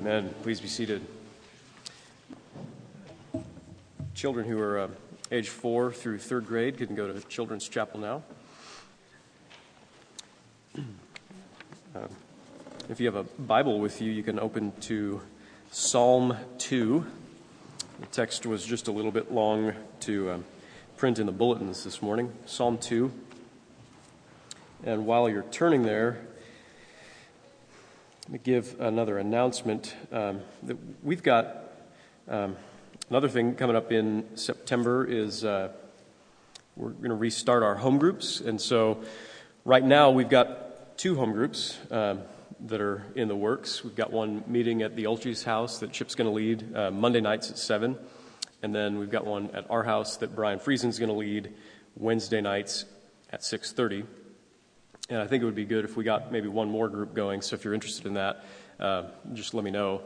Amen. Please be seated. Children who are uh, age four through third grade can go to Children's Chapel now. Uh, if you have a Bible with you, you can open to Psalm 2. The text was just a little bit long to uh, print in the bulletins this morning. Psalm 2. And while you're turning there, let me give another announcement. Um, we've got um, another thing coming up in September is uh, we're going to restart our home groups, and so right now we've got two home groups um, that are in the works. We've got one meeting at the Ulchi's house that Chip's going to lead uh, Monday nights at seven, and then we've got one at our house that Brian Friesen's going to lead Wednesday nights at six thirty. And I think it would be good if we got maybe one more group going. So if you're interested in that, uh, just let me know.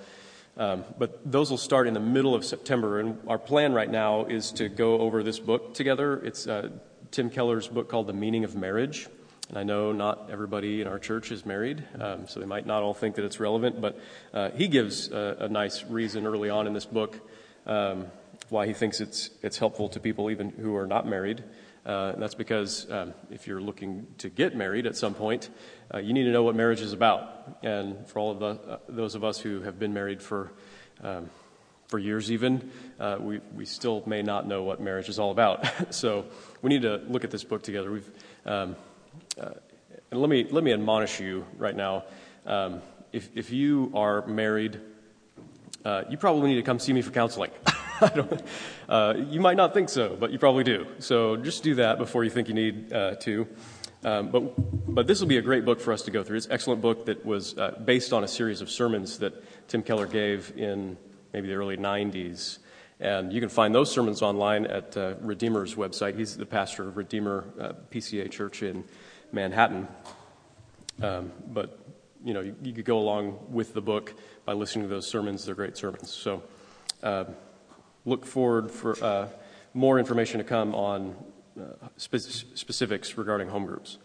Um, but those will start in the middle of September. And our plan right now is to go over this book together. It's uh, Tim Keller's book called The Meaning of Marriage. And I know not everybody in our church is married, um, so they might not all think that it's relevant. But uh, he gives a, a, nice reason early on in this book um, why he thinks it's, it's helpful to people even who are not married. Uh, and that's because um, if you're looking to get married at some point, uh, you need to know what marriage is about. And for all of the, uh, those of us who have been married for um, for years, even uh, we we still may not know what marriage is all about. so we need to look at this book together. We've um, uh, and let me let me admonish you right now. Um, if if you are married, uh, you probably need to come see me for counseling. uh, you might not think so, but you probably do. So just do that before you think you need uh, to. Um, but, but this will be a great book for us to go through. It's an excellent book that was uh, based on a series of sermons that Tim Keller gave in maybe the early 90s. And you can find those sermons online at uh, Redeemer's website. He's the pastor of Redeemer uh, PCA Church in Manhattan. Um, but, you know, you, you, could go along with the book by listening to those sermons. They're great sermons. So, uh, look forward for uh, more information to come on uh, spe- specifics regarding home groups.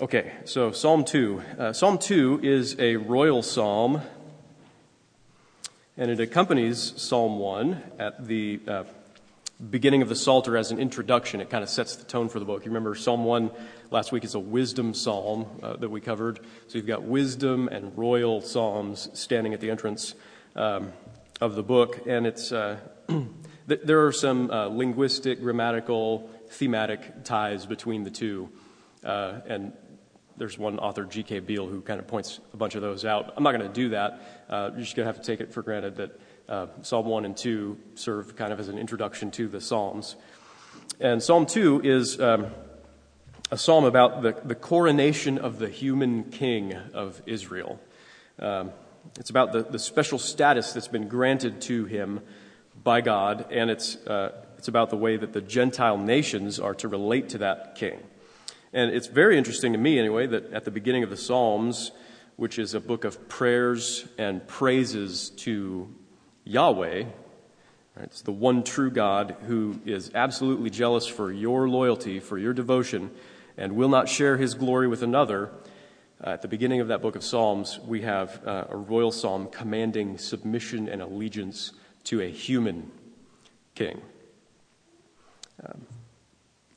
Okay, so Psalm 2. Uh, psalm 2 is a royal psalm, and it accompanies Psalm 1 at the uh, beginning of the Psalter as an introduction. It kind of sets the tone for the book. You remember Psalm 1 last week is a wisdom psalm uh, that we covered. So you've got wisdom and royal psalms standing at the entrance. Um, of the book, and it's uh, there are some uh, linguistic, grammatical, thematic ties between the two, uh, and there's one author, G.K. Beale, who kind of points a bunch of those out. I'm not going to do that. Uh, you're just going to have to take it for granted that uh, Psalm 1 and 2 serve kind of as an introduction to the Psalms. And Psalm 2 is um, a psalm about the, the coronation of the human king of Israel. Um, it's about the, the special status that's been granted to him by God, and it's, uh, it's about the way that the Gentile nations are to relate to that king. And it's very interesting to me, anyway, that at the beginning of the Psalms, which is a book of prayers and praises to Yahweh, right, it's the one true God who is absolutely jealous for your loyalty, for your devotion, and will not share his glory with another. Uh, at the beginning of that book of Psalms, we have uh, a royal psalm commanding submission and allegiance to a human king. Um,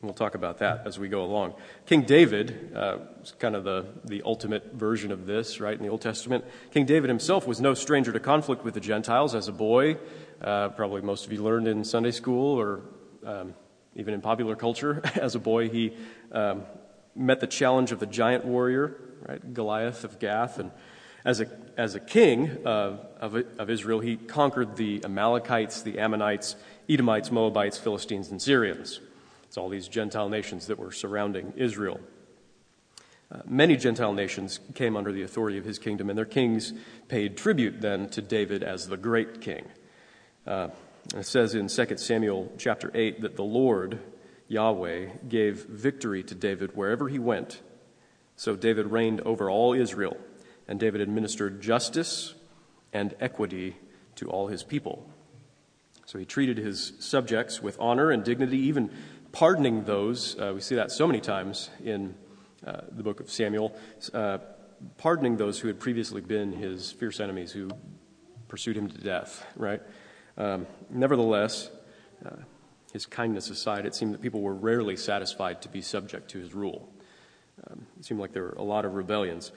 we'll talk about that as we go along. King David uh, is kind of the, the ultimate version of this, right, in the Old Testament. King David himself was no stranger to conflict with the Gentiles as a boy. Uh, probably most of you learned in Sunday school or um, even in popular culture. as a boy, he um, met the challenge of the giant warrior right? Goliath of Gath. And as a, as a king of, of, of Israel, he conquered the Amalekites, the Ammonites, Edomites, Moabites, Philistines, and Syrians. It's all these Gentile nations that were surrounding Israel. Uh, many Gentile nations came under the authority of his kingdom, and their kings paid tribute then to David as the great king. Uh, it says in 2 Samuel chapter 8 that the Lord, Yahweh, gave victory to David wherever he went so David reigned over all Israel, and David administered justice and equity to all his people. So he treated his subjects with honor and dignity, even pardoning those. Uh, we see that so many times in uh, the book of Samuel. Uh, pardoning those who had previously been his fierce enemies who pursued him to death, right? Um, nevertheless, uh, his kindness aside, it seemed that people were rarely satisfied to be subject to his rule. Um, it seemed like there were a lot of rebellions.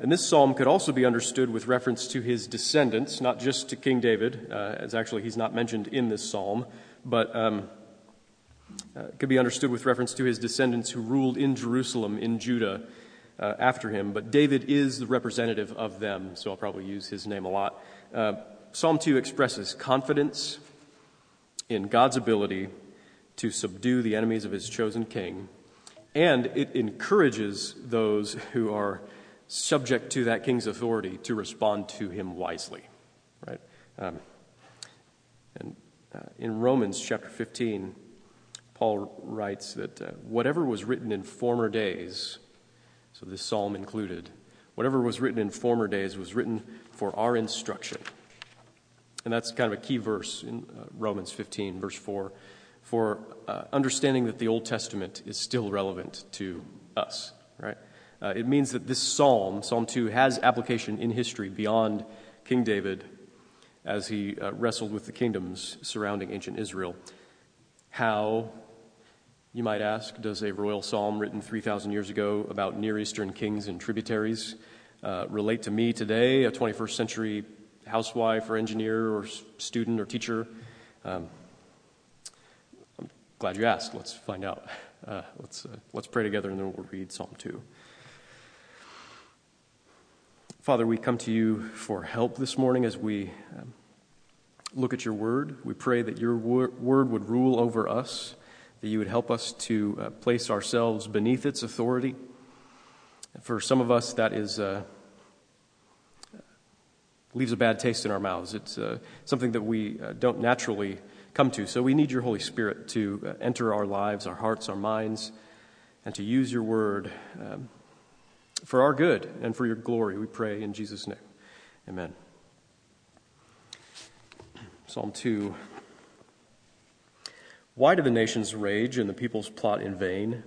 And this psalm could also be understood with reference to his descendants, not just to King David, uh, as actually he's not mentioned in this psalm, but um, uh, could be understood with reference to his descendants who ruled in Jerusalem, in Judah, uh, after him. But David is the representative of them, so I'll probably use his name a lot. Uh, psalm 2 expresses confidence in God's ability to subdue the enemies of his chosen king, and it encourages those who are subject to that king's authority to respond to him wisely. Right? Um, and uh, in Romans chapter 15, Paul writes that uh, whatever was written in former days, so this psalm included, whatever was written in former days was written for our instruction. And that's kind of a key verse in uh, Romans 15, verse 4, for uh, understanding that the Old Testament is still relevant to us, right? Uh, it means that this psalm, Psalm 2, has application in history beyond King David as he uh, wrestled with the kingdoms surrounding ancient Israel. How, you might ask, does a royal psalm written 3,000 years ago about Near Eastern kings and tributaries uh, relate to me today, a 21st century housewife or engineer or student or teacher? Um, glad you asked. Let's find out. Uh, let's, uh, let's pray together and then we'll read Psalm 2. Father, we come to you for help this morning as we um, look at your word. We pray that your wor- word would rule over us, that you would help us to uh, place ourselves beneath its authority. For some of us, that is. Uh, leaves a bad taste in our mouths. It's uh, something that we uh, don't naturally come to. So we need your Holy Spirit to uh, enter our lives, our hearts, our minds, and to use your word um, for our good and for your glory, we pray in Jesus' name. Amen. Psalm 2. Why do the nations rage and the peoples plot in vain?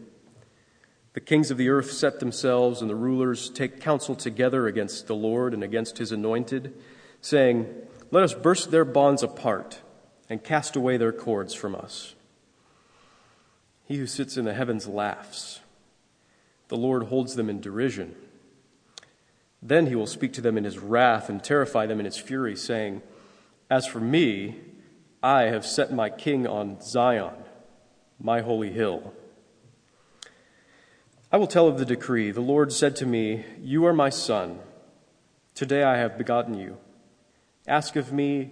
The kings of the earth set themselves, and the rulers take counsel together against the Lord and against his anointed, saying, Let us burst their bonds apart and cast away their cords from us. He who sits in the heavens laughs. The Lord holds them in derision. Then he will speak to them in his wrath and terrify them in his fury, saying, As for me, I have set my king on Zion, my holy hill. I will tell of the decree. The Lord said to me, You are my son. Today I have begotten you. Ask of me,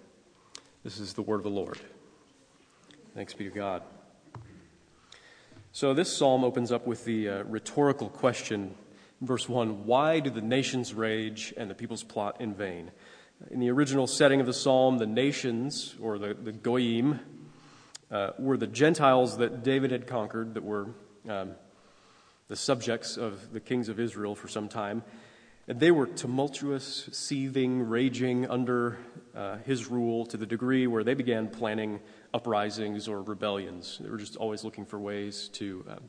This is the word of the Lord. Thanks be to God. So, this psalm opens up with the uh, rhetorical question, verse 1 Why do the nations rage and the peoples plot in vain? In the original setting of the psalm, the nations, or the, the Goyim, uh, were the Gentiles that David had conquered, that were um, the subjects of the kings of Israel for some time. And they were tumultuous, seething, raging under uh, his rule to the degree where they began planning uprisings or rebellions. They were just always looking for ways to um,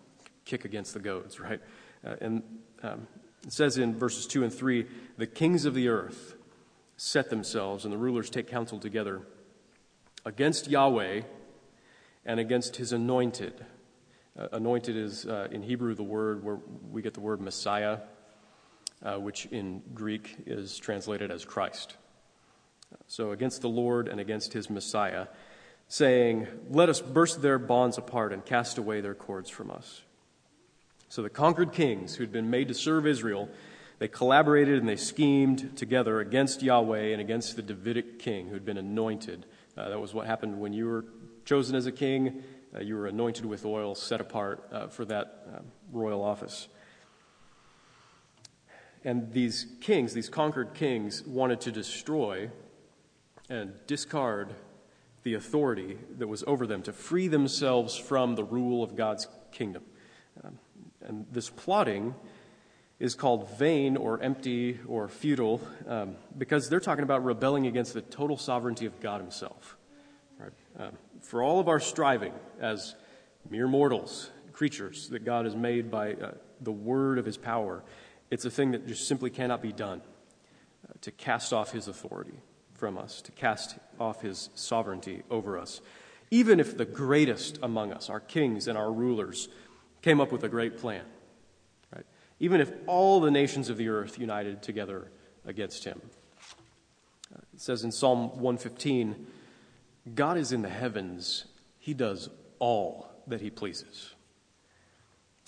kick against the goads, right? Uh, and um, it says in verses 2 and 3 the kings of the earth set themselves and the rulers take counsel together against Yahweh and against his anointed. Uh, anointed is uh, in Hebrew the word where we get the word Messiah, uh, which in Greek is translated as Christ. So against the Lord and against his Messiah saying, Let us burst their bonds apart and cast away their cords from us. So the conquered kings who'd been made to serve Israel, they collaborated and they schemed together against Yahweh and against the Davidic king who'd been anointed. Uh, that was what happened when you were chosen as a king. Uh, you were anointed with oil, set apart uh, for that um, royal office. And these kings, these conquered kings, wanted to destroy and discard the authority that was over them, to free themselves from the rule of God's kingdom. Um, and this plotting is called vain or empty or futile um, because they're talking about rebelling against the total sovereignty of God Himself. Right? Um, for all of our striving as mere mortals, creatures that God has made by uh, the word of His power, it's a thing that just simply cannot be done uh, to cast off His authority from us, to cast off His sovereignty over us. Even if the greatest among us, our kings and our rulers, came up with a great plan right? even if all the nations of the earth united together against him. It says in Psalm 115 God is in the heavens, he does all that he pleases.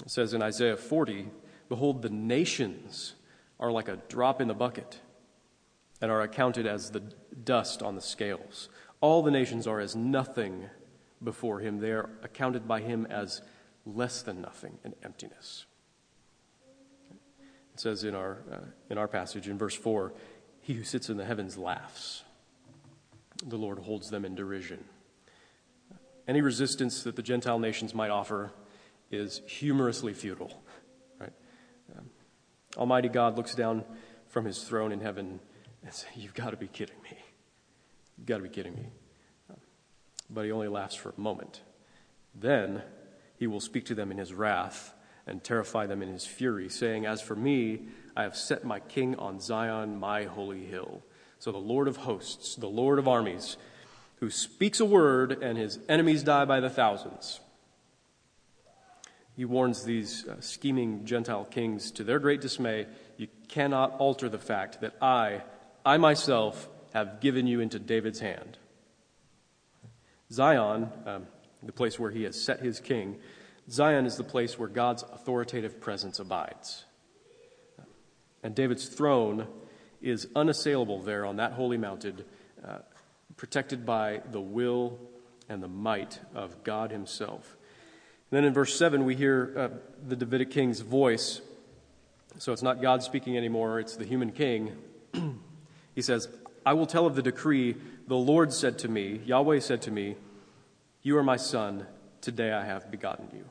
It says in Isaiah 40 Behold, the nations are like a drop in the bucket and are accounted as the dust on the scales. All the nations are as nothing before him, they are accounted by him as less than nothing and emptiness. It says in our, uh, in our passage in verse 4 He who sits in the heavens laughs, the Lord holds them in derision. Any resistance that the Gentile nations might offer is humorously futile. Um, Almighty God looks down from his throne in heaven and says, You've got to be kidding me. You've got to be kidding me. But he only laughs for a moment. Then he will speak to them in his wrath and terrify them in his fury, saying, As for me, I have set my king on Zion, my holy hill. So the Lord of hosts, the Lord of armies, who speaks a word and his enemies die by the thousands. He warns these uh, scheming Gentile kings to their great dismay you cannot alter the fact that I, I myself, have given you into David's hand. Zion, um, the place where he has set his king, Zion is the place where God's authoritative presence abides. And David's throne is unassailable there on that holy mountain, uh, protected by the will and the might of God Himself. And then in verse 7, we hear uh, the Davidic king's voice. So it's not God speaking anymore, it's the human king. he says, I will tell of the decree. The Lord said to me, Yahweh said to me, You are my son. Today I have begotten you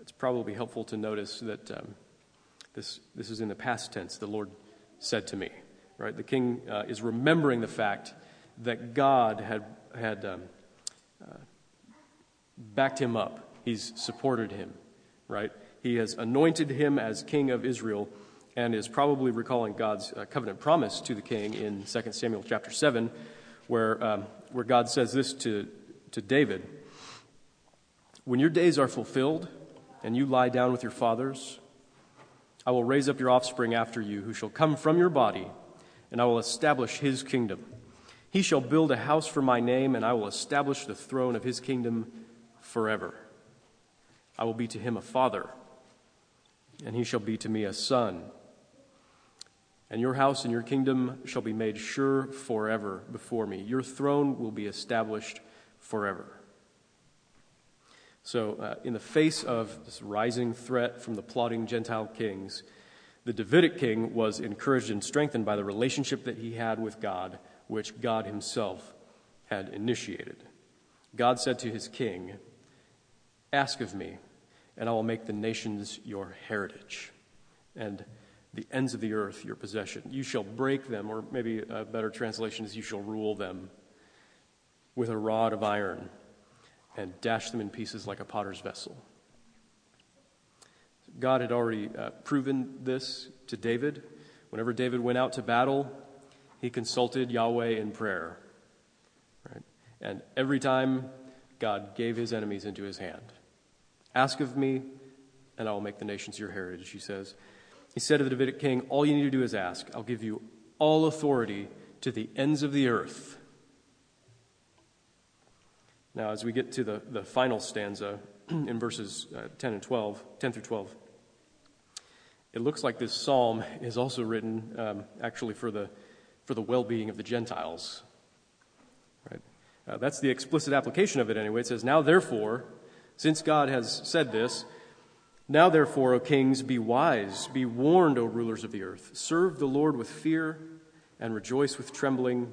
It's probably helpful to notice that um, this, this is in the past tense. The Lord said to me, right? The king uh, is remembering the fact that God had, had um, uh, backed him up, He's supported him, right? He has anointed him as king of Israel and is probably recalling God's uh, covenant promise to the king in 2 Samuel chapter 7, where, um, where God says this to, to David When your days are fulfilled, and you lie down with your fathers. I will raise up your offspring after you, who shall come from your body, and I will establish his kingdom. He shall build a house for my name, and I will establish the throne of his kingdom forever. I will be to him a father, and he shall be to me a son. And your house and your kingdom shall be made sure forever before me. Your throne will be established forever. So, uh, in the face of this rising threat from the plotting Gentile kings, the Davidic king was encouraged and strengthened by the relationship that he had with God, which God himself had initiated. God said to his king, Ask of me, and I will make the nations your heritage, and the ends of the earth your possession. You shall break them, or maybe a better translation is, You shall rule them with a rod of iron and dash them in pieces like a potter's vessel. God had already uh, proven this to David. Whenever David went out to battle, he consulted Yahweh in prayer. Right? And every time, God gave his enemies into his hand. Ask of me, and I will make the nations your heritage, he says. He said to the Davidic king, All you need to do is ask. I'll give you all authority to the ends of the earth. Now, as we get to the, the final stanza in verses uh, 10 and 12, 10 through 12, it looks like this psalm is also written um, actually for the, for the well being of the Gentiles. Right? Uh, that's the explicit application of it anyway. It says, Now therefore, since God has said this, Now, therefore, O kings, be wise, be warned, O rulers of the earth. Serve the Lord with fear and rejoice with trembling.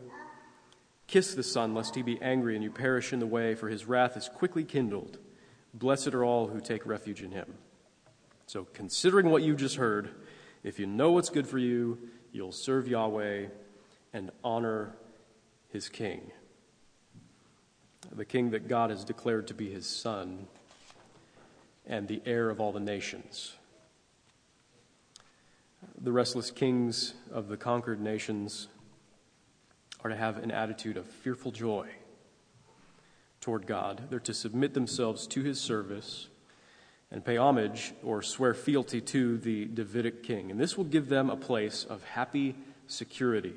Kiss the Son, lest he be angry and you perish in the way, for his wrath is quickly kindled. Blessed are all who take refuge in him. So, considering what you just heard, if you know what's good for you, you'll serve Yahweh and honor his king. The king that God has declared to be his son and the heir of all the nations. The restless kings of the conquered nations are to have an attitude of fearful joy toward God. They're to submit themselves to his service and pay homage or swear fealty to the Davidic king. And this will give them a place of happy security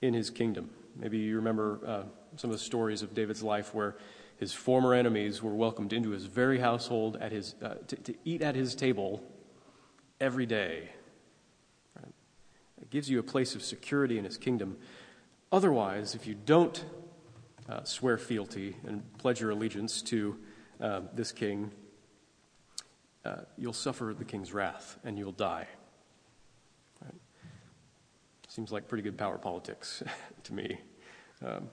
in his kingdom. Maybe you remember uh, some of the stories of David's life where his former enemies were welcomed into his very household at his, uh, to, to, eat at his table every day. Right? It gives you a place of security in his kingdom. Otherwise, if you don't uh, swear fealty and pledge your allegiance to uh, this king, uh, you'll suffer the king's wrath and you'll die. Right? Seems like pretty good power politics to me. Um,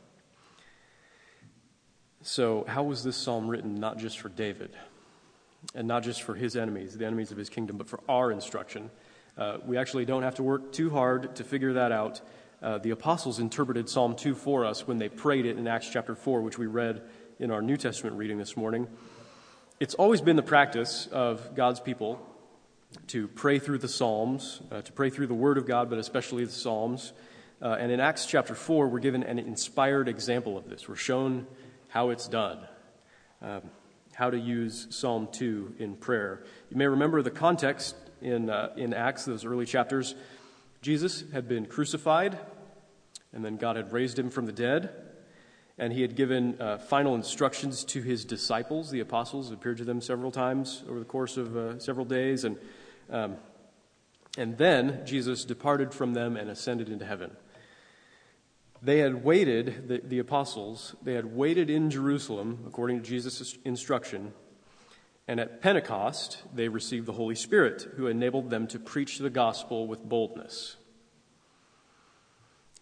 so, how was this psalm written not just for David and not just for his enemies, the enemies of his kingdom, but for our instruction? Uh, we actually don't have to work too hard to figure that out. Uh, the apostles interpreted Psalm 2 for us when they prayed it in Acts chapter 4, which we read in our New Testament reading this morning. It's always been the practice of God's people to pray through the Psalms, uh, to pray through the Word of God, but especially the Psalms. Uh, and in Acts chapter 4, we're given an inspired example of this. We're shown how it's done, um, how to use Psalm 2 in prayer. You may remember the context in, uh, in Acts, those early chapters. Jesus had been crucified, and then God had raised him from the dead, and he had given uh, final instructions to his disciples. The apostles appeared to them several times over the course of uh, several days, and, um, and then Jesus departed from them and ascended into heaven. They had waited, the, the apostles, they had waited in Jerusalem according to Jesus' instruction. And at Pentecost, they received the Holy Spirit, who enabled them to preach the gospel with boldness.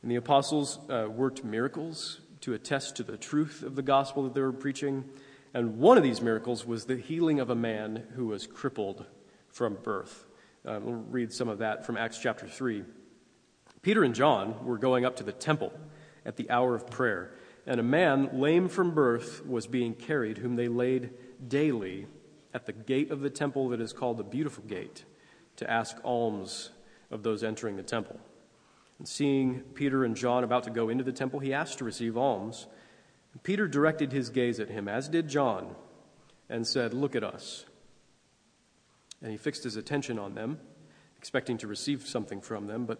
And the apostles uh, worked miracles to attest to the truth of the gospel that they were preaching. And one of these miracles was the healing of a man who was crippled from birth. Uh, we'll read some of that from Acts chapter 3. Peter and John were going up to the temple at the hour of prayer, and a man lame from birth was being carried, whom they laid daily at the gate of the temple that is called the Beautiful Gate, to ask alms of those entering the temple. And seeing Peter and John about to go into the temple, he asked to receive alms. Peter directed his gaze at him, as did John, and said, Look at us. And he fixed his attention on them, expecting to receive something from them, but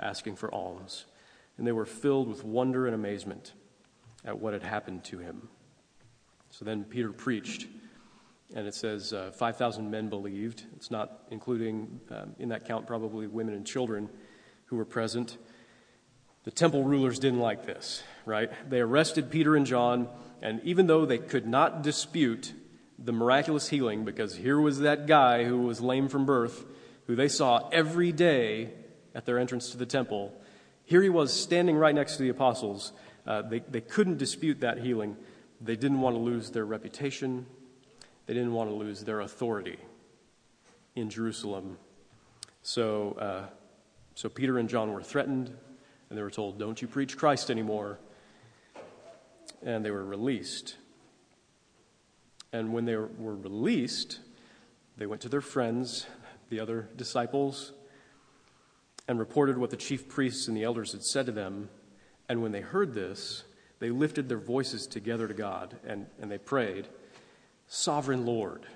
asking for alms. And they were filled with wonder and amazement at what had happened to him. So then Peter preached, and it says uh, 5,000 men believed. It's not including, um, in that count, probably women and children who were present. The temple rulers didn't like this, right? They arrested Peter and John, and even though they could not dispute the miraculous healing, because here was that guy who was lame from birth, who they saw every day at their entrance to the temple. Here he was standing right next to the apostles. Uh, they, they couldn't dispute that healing. They didn't want to lose their reputation, they didn't want to lose their authority in Jerusalem. So, uh, so Peter and John were threatened, and they were told, Don't you preach Christ anymore. And they were released. And when they were released, they went to their friends, the other disciples, and reported what the chief priests and the elders had said to them. And when they heard this, they lifted their voices together to God and, and they prayed, Sovereign Lord,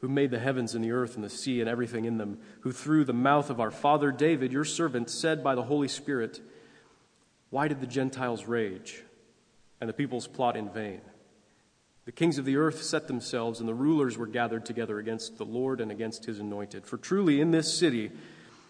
who made the heavens and the earth and the sea and everything in them, who through the mouth of our father David, your servant, said by the Holy Spirit, Why did the Gentiles rage and the peoples plot in vain? The kings of the earth set themselves, and the rulers were gathered together against the Lord and against his anointed. For truly in this city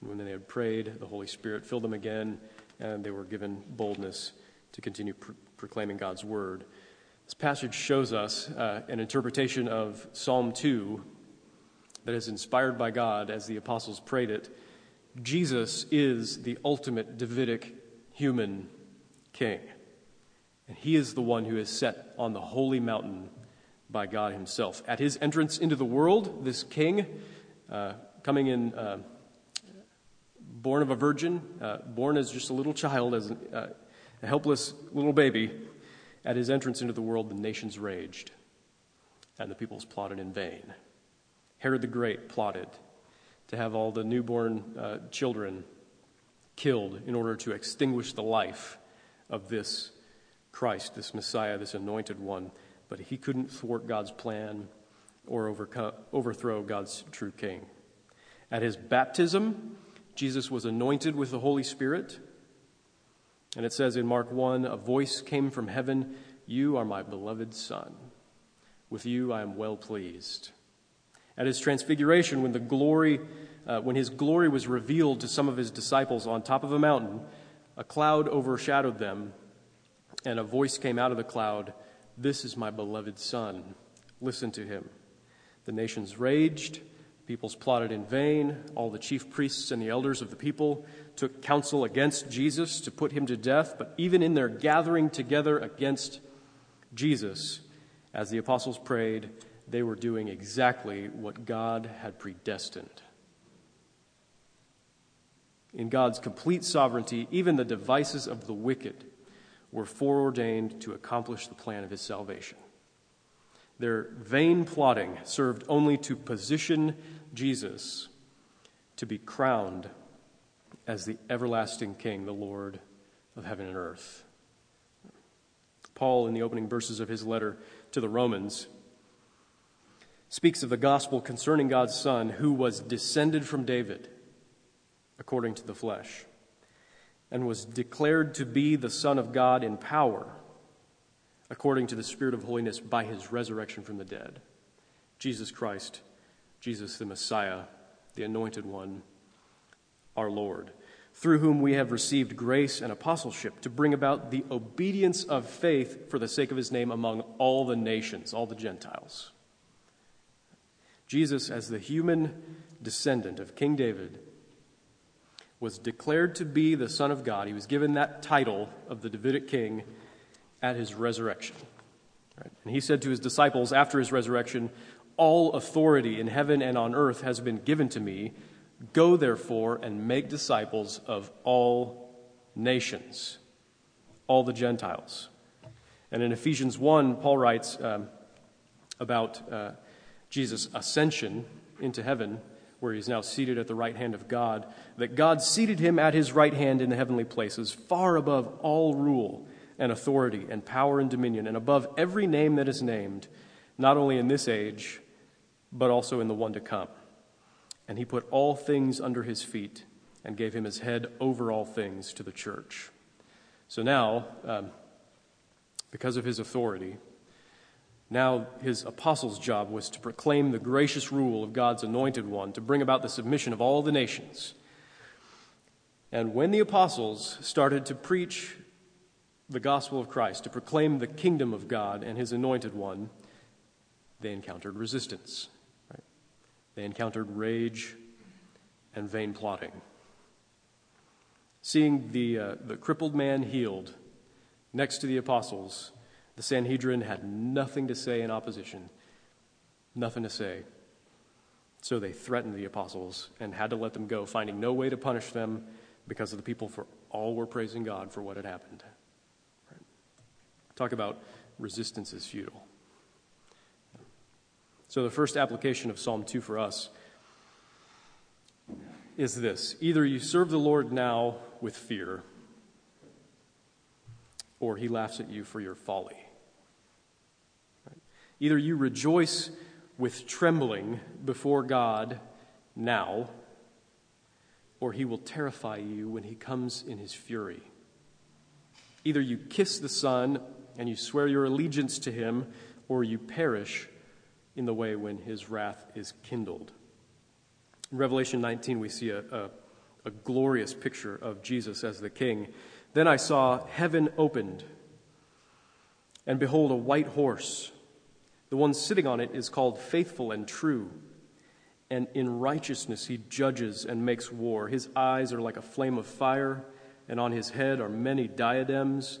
When they had prayed, the Holy Spirit filled them again, and they were given boldness to continue pro- proclaiming God's word. This passage shows us uh, an interpretation of Psalm 2 that is inspired by God as the apostles prayed it. Jesus is the ultimate Davidic human king. And he is the one who is set on the holy mountain by God himself. At his entrance into the world, this king, uh, coming in, uh, born of a virgin, uh, born as just a little child, as an, uh, a helpless little baby, at his entrance into the world, the nations raged, and the peoples plotted in vain. Herod the Great plotted to have all the newborn uh, children killed in order to extinguish the life of this Christ, this Messiah, this anointed one. But he couldn't thwart God's plan or overthrow God's true king. At his baptism, Jesus was anointed with the Holy Spirit. And it says in Mark 1 a voice came from heaven You are my beloved Son. With you I am well pleased. At his transfiguration, when, the glory, uh, when his glory was revealed to some of his disciples on top of a mountain, a cloud overshadowed them, and a voice came out of the cloud This is my beloved Son. Listen to him. The nations raged Peoples plotted in vain. All the chief priests and the elders of the people took counsel against Jesus to put him to death. But even in their gathering together against Jesus, as the apostles prayed, they were doing exactly what God had predestined. In God's complete sovereignty, even the devices of the wicked were foreordained to accomplish the plan of his salvation. Their vain plotting served only to position Jesus to be crowned as the everlasting King, the Lord of heaven and earth. Paul, in the opening verses of his letter to the Romans, speaks of the gospel concerning God's Son, who was descended from David according to the flesh, and was declared to be the Son of God in power according to the Spirit of holiness by his resurrection from the dead. Jesus Christ Jesus the Messiah, the Anointed One, our Lord, through whom we have received grace and apostleship to bring about the obedience of faith for the sake of his name among all the nations, all the Gentiles. Jesus, as the human descendant of King David, was declared to be the Son of God. He was given that title of the Davidic king at his resurrection. Right? And he said to his disciples after his resurrection, all authority in heaven and on earth has been given to me. Go, therefore, and make disciples of all nations, all the Gentiles. And in Ephesians 1, Paul writes um, about uh, Jesus' ascension into heaven, where he's now seated at the right hand of God, that God seated him at his right hand in the heavenly places, far above all rule and authority and power and dominion, and above every name that is named, not only in this age, but also in the one to come. And he put all things under his feet and gave him his head over all things to the church. So now, um, because of his authority, now his apostles' job was to proclaim the gracious rule of God's anointed one, to bring about the submission of all the nations. And when the apostles started to preach the gospel of Christ, to proclaim the kingdom of God and his anointed one, they encountered resistance. They encountered rage and vain plotting. Seeing the, uh, the crippled man healed next to the apostles, the Sanhedrin had nothing to say in opposition. Nothing to say. So they threatened the apostles and had to let them go, finding no way to punish them because of the people for all were praising God for what had happened. Right. Talk about resistance is futile. So the first application of Psalm 2 for us is this either you serve the Lord now with fear, or he laughs at you for your folly. Either you rejoice with trembling before God now, or he will terrify you when he comes in his fury. Either you kiss the Son and you swear your allegiance to him, or you perish in the way when his wrath is kindled. In Revelation 19, we see a, a, a glorious picture of Jesus as the king. Then I saw heaven opened, and behold, a white horse. The one sitting on it is called Faithful and True, and in righteousness he judges and makes war. His eyes are like a flame of fire, and on his head are many diadems.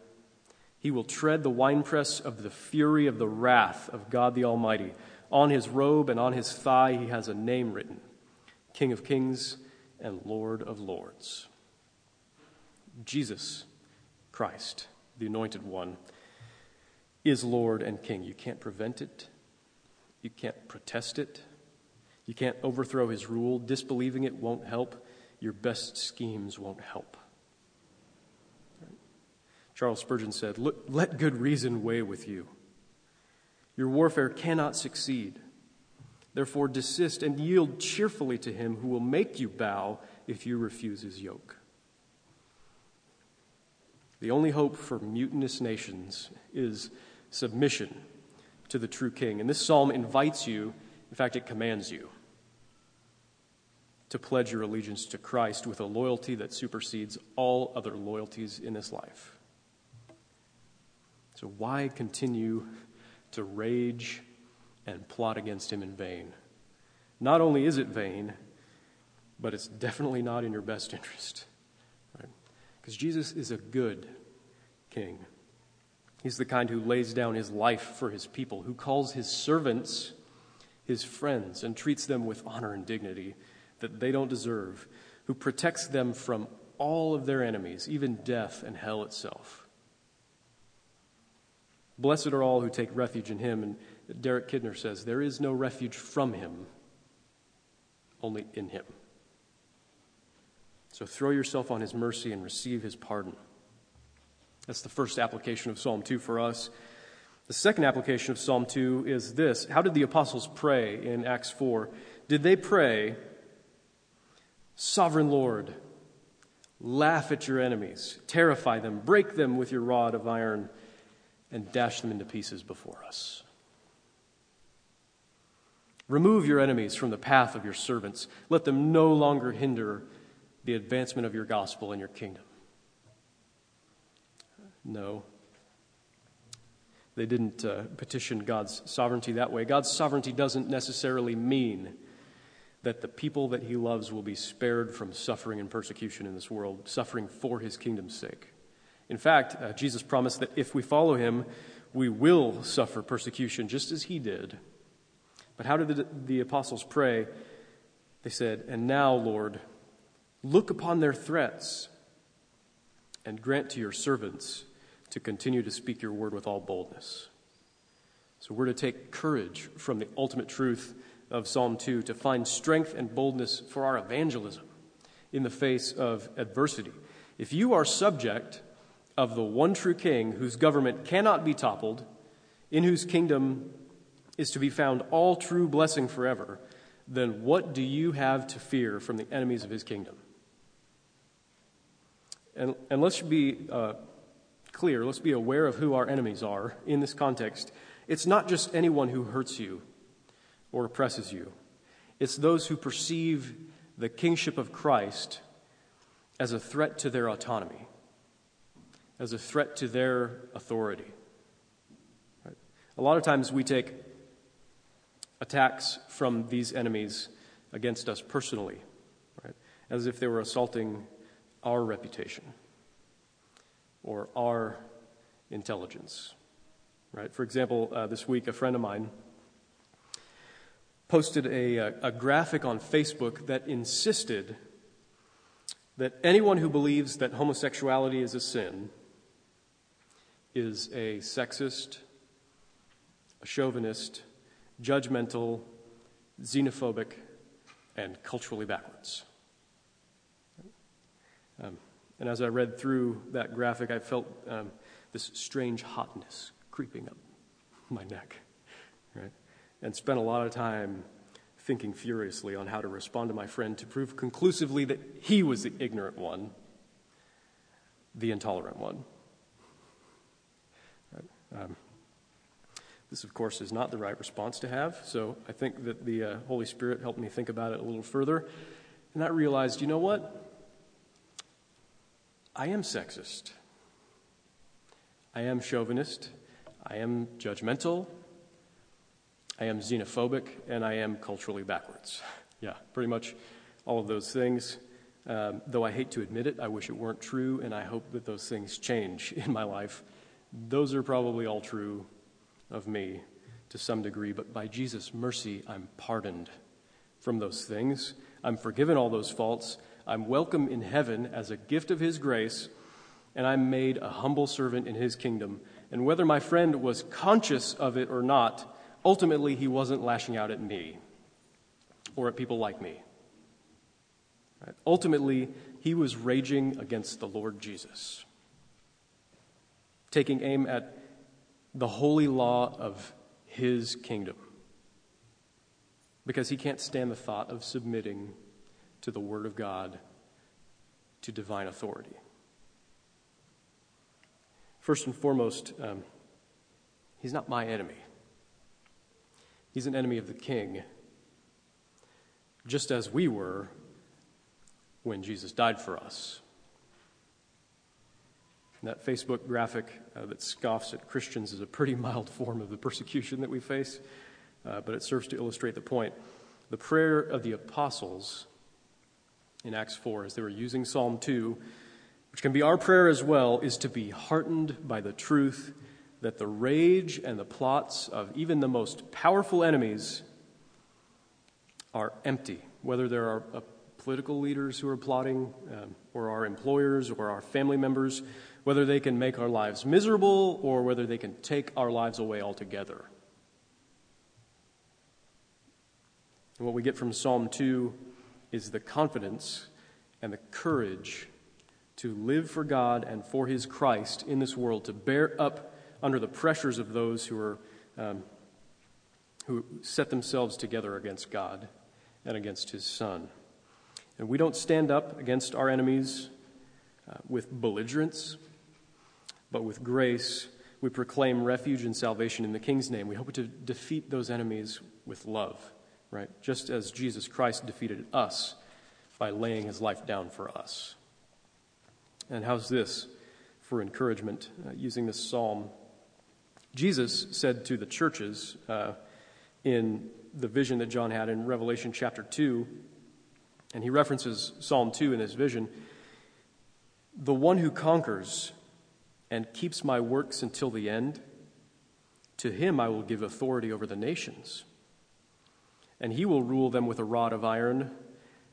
He will tread the winepress of the fury of the wrath of God the Almighty. On his robe and on his thigh he has a name written King of Kings and Lord of Lords. Jesus Christ, the Anointed One, is Lord and King. You can't prevent it, you can't protest it. You can't overthrow his rule. Disbelieving it won't help. Your best schemes won't help. Charles Spurgeon said, Let good reason weigh with you. Your warfare cannot succeed. Therefore, desist and yield cheerfully to him who will make you bow if you refuse his yoke. The only hope for mutinous nations is submission to the true king. And this psalm invites you in fact, it commands you to pledge your allegiance to Christ with a loyalty that supersedes all other loyalties in this life. So, why continue to rage and plot against him in vain? Not only is it vain, but it's definitely not in your best interest. Right? Because Jesus is a good king. He's the kind who lays down his life for his people, who calls his servants his friends and treats them with honor and dignity that they don't deserve, who protects them from all of their enemies, even death and hell itself. Blessed are all who take refuge in him. And Derek Kidner says, There is no refuge from him, only in him. So throw yourself on his mercy and receive his pardon. That's the first application of Psalm 2 for us. The second application of Psalm 2 is this How did the apostles pray in Acts 4? Did they pray, Sovereign Lord, laugh at your enemies, terrify them, break them with your rod of iron, and dash them into pieces before us? Remove your enemies from the path of your servants. Let them no longer hinder the advancement of your gospel and your kingdom. No. They didn't uh, petition God's sovereignty that way. God's sovereignty doesn't necessarily mean that the people that he loves will be spared from suffering and persecution in this world, suffering for his kingdom's sake. In fact, uh, Jesus promised that if we follow him, we will suffer persecution just as he did. But how did the, the apostles pray? They said, And now, Lord, look upon their threats and grant to your servants to continue to speak your word with all boldness. So we're to take courage from the ultimate truth of Psalm 2 to find strength and boldness for our evangelism in the face of adversity. If you are subject of the one true king whose government cannot be toppled, in whose kingdom is to be found all true blessing forever, then what do you have to fear from the enemies of his kingdom? And, and let's be uh, clear. Let's be aware of who our enemies are in this context. It's not just anyone who hurts you or oppresses you, it's those who perceive the kingship of Christ as a threat to their autonomy, as a threat to their authority. Right? A lot of times we take attacks from these enemies against us personally, right? as if they were assaulting our reputation or our intelligence. Right? For example, uh, this week, a friend of mine posted a, a, a graphic on Facebook that insisted that anyone who believes that homosexuality is a sin is a sexist, a chauvinist, judgmental, xenophobic, and culturally backwards. Um, and as I read through that graphic, I felt um, this strange hotness creeping up my neck, right? And spent a lot of time thinking furiously on how to respond to my friend to prove conclusively that he was the ignorant one, the intolerant one. Um, this, of course, is not the right response to have, so I think that the uh, Holy Spirit helped me think about it a little further. And I realized, you know what? I am sexist. I am chauvinist. I am judgmental. I am xenophobic. And I am culturally backwards. yeah, pretty much all of those things. Um, though I hate to admit it, I wish it weren't true, and I hope that those things change in my life. Those are probably all true of me to some degree, but by Jesus' mercy, I'm pardoned from those things. I'm forgiven all those faults. I'm welcome in heaven as a gift of His grace, and I'm made a humble servant in His kingdom. And whether my friend was conscious of it or not, ultimately he wasn't lashing out at me or at people like me. Right? Ultimately, he was raging against the Lord Jesus, taking aim at the holy law of his kingdom because he can't stand the thought of submitting to the Word of God to divine authority. First and foremost, um, he's not my enemy. He's an enemy of the king, just as we were when Jesus died for us. That Facebook graphic uh, that scoffs at Christians is a pretty mild form of the persecution that we face, uh, but it serves to illustrate the point. The prayer of the apostles in Acts 4, as they were using Psalm 2, which can be our prayer as well, is to be heartened by the truth that the rage and the plots of even the most powerful enemies are empty, whether there are political leaders who are plotting, um, or our employers, or our family members, whether they can make our lives miserable, or whether they can take our lives away altogether. And what we get from Psalm 2 is the confidence and the courage to live for God and for His Christ in this world, to bear up under the pressures of those who are um, who set themselves together against God and against His Son. And we don't stand up against our enemies uh, with belligerence, but with grace. We proclaim refuge and salvation in the King's name. We hope to defeat those enemies with love right? Just as Jesus Christ defeated us by laying his life down for us. And how's this for encouragement uh, using this psalm? Jesus said to the churches uh, in the vision that John had in Revelation chapter 2, and he references Psalm 2 in his vision The one who conquers and keeps my works until the end, to him I will give authority over the nations and he will rule them with a rod of iron,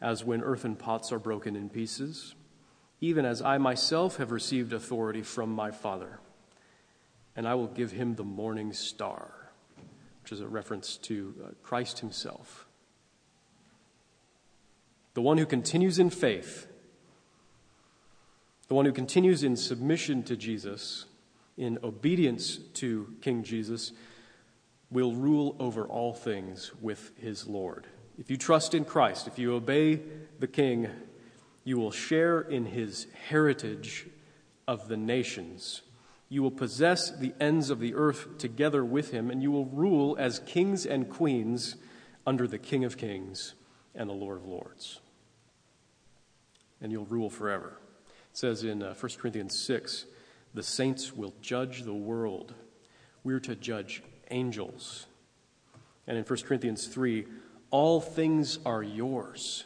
as when earthen pots are broken in pieces, even as I myself have received authority from my Father. And I will give him the morning star, which is a reference to uh, Christ himself. The one who continues in faith, the one who continues in submission to Jesus, in obedience to King Jesus, will rule over all things with his Lord. If you trust in Christ, if you obey the King, you will share in his heritage of the nations. You will possess the ends of the earth together with him, and you will rule as kings and queens under the King of Kings and the Lord of Lords. And you'll rule forever. It says in uh, 1 Corinthians 6 the saints will judge the world. We're to judge angels. And in 1 Corinthians 3, all things are yours.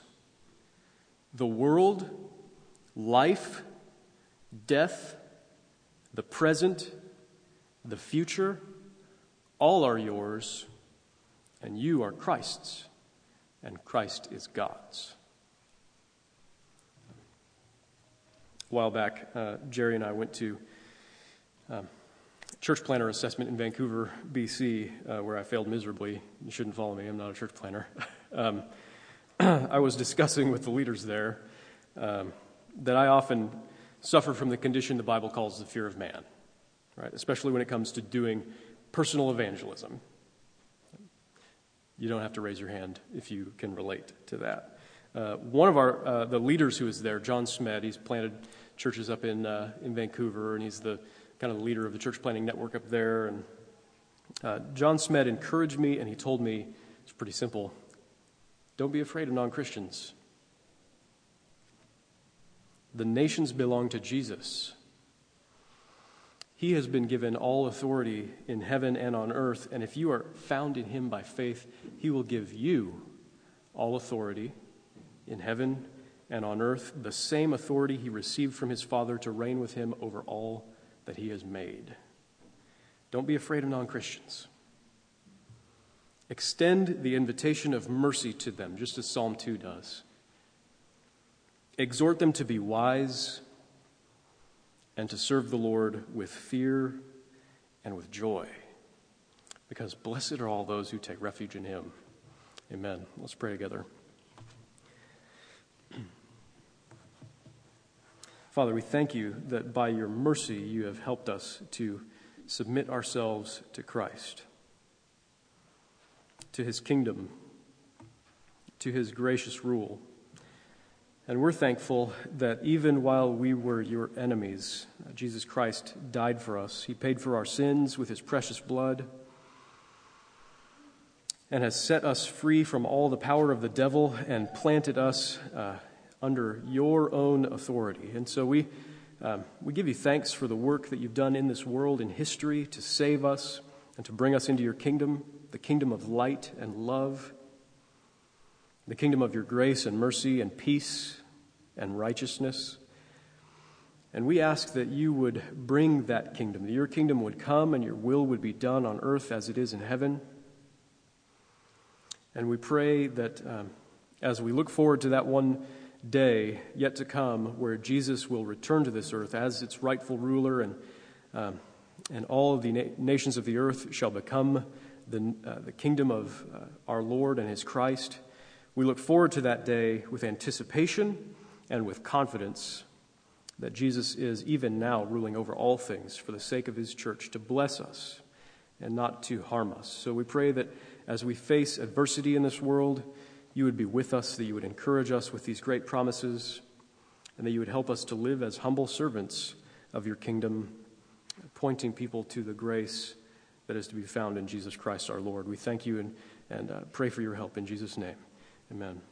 The world, life, death, the present, the future, all are yours, and you are Christ's, and Christ is God's. A while back, uh, Jerry and I went to um, church planter assessment in Vancouver, BC, uh, where I failed miserably. You shouldn't follow me, I'm not a church planter. um, I was discussing with the leaders there um, that I often suffer from the condition the Bible calls the fear of man, right? Especially when it comes to doing personal evangelism. You don't have to raise your hand if you can relate to that. Uh, one of our uh, the leaders who is there, John Smed, he's planted churches up in uh, in Vancouver, and he's the kind of the leader of the church planting network up there. And uh, John Smed encouraged me, and he told me it's pretty simple: don't be afraid of non Christians. The nations belong to Jesus. He has been given all authority in heaven and on earth, and if you are found in Him by faith, He will give you all authority in heaven and on earth, the same authority He received from His Father to reign with Him over all that He has made. Don't be afraid of non Christians. Extend the invitation of mercy to them, just as Psalm 2 does. Exhort them to be wise and to serve the Lord with fear and with joy, because blessed are all those who take refuge in him. Amen. Let's pray together. Father, we thank you that by your mercy you have helped us to submit ourselves to Christ, to his kingdom, to his gracious rule. And we're thankful that even while we were your enemies, Jesus Christ died for us. He paid for our sins with his precious blood and has set us free from all the power of the devil and planted us uh, under your own authority. And so we, um, we give you thanks for the work that you've done in this world, in history, to save us and to bring us into your kingdom, the kingdom of light and love, the kingdom of your grace and mercy and peace and righteousness. And we ask that you would bring that kingdom, that your kingdom would come and your will would be done on earth as it is in heaven. And we pray that um, as we look forward to that one day yet to come where Jesus will return to this earth as its rightful ruler, and, um, and all of the na- nations of the earth shall become the, uh, the kingdom of uh, our Lord and his Christ. We look forward to that day with anticipation and with confidence that Jesus is even now ruling over all things for the sake of his church to bless us and not to harm us. So we pray that as we face adversity in this world, you would be with us, that you would encourage us with these great promises, and that you would help us to live as humble servants of your kingdom, pointing people to the grace that is to be found in Jesus Christ our Lord. We thank you and, and uh, pray for your help in Jesus' name. Amen.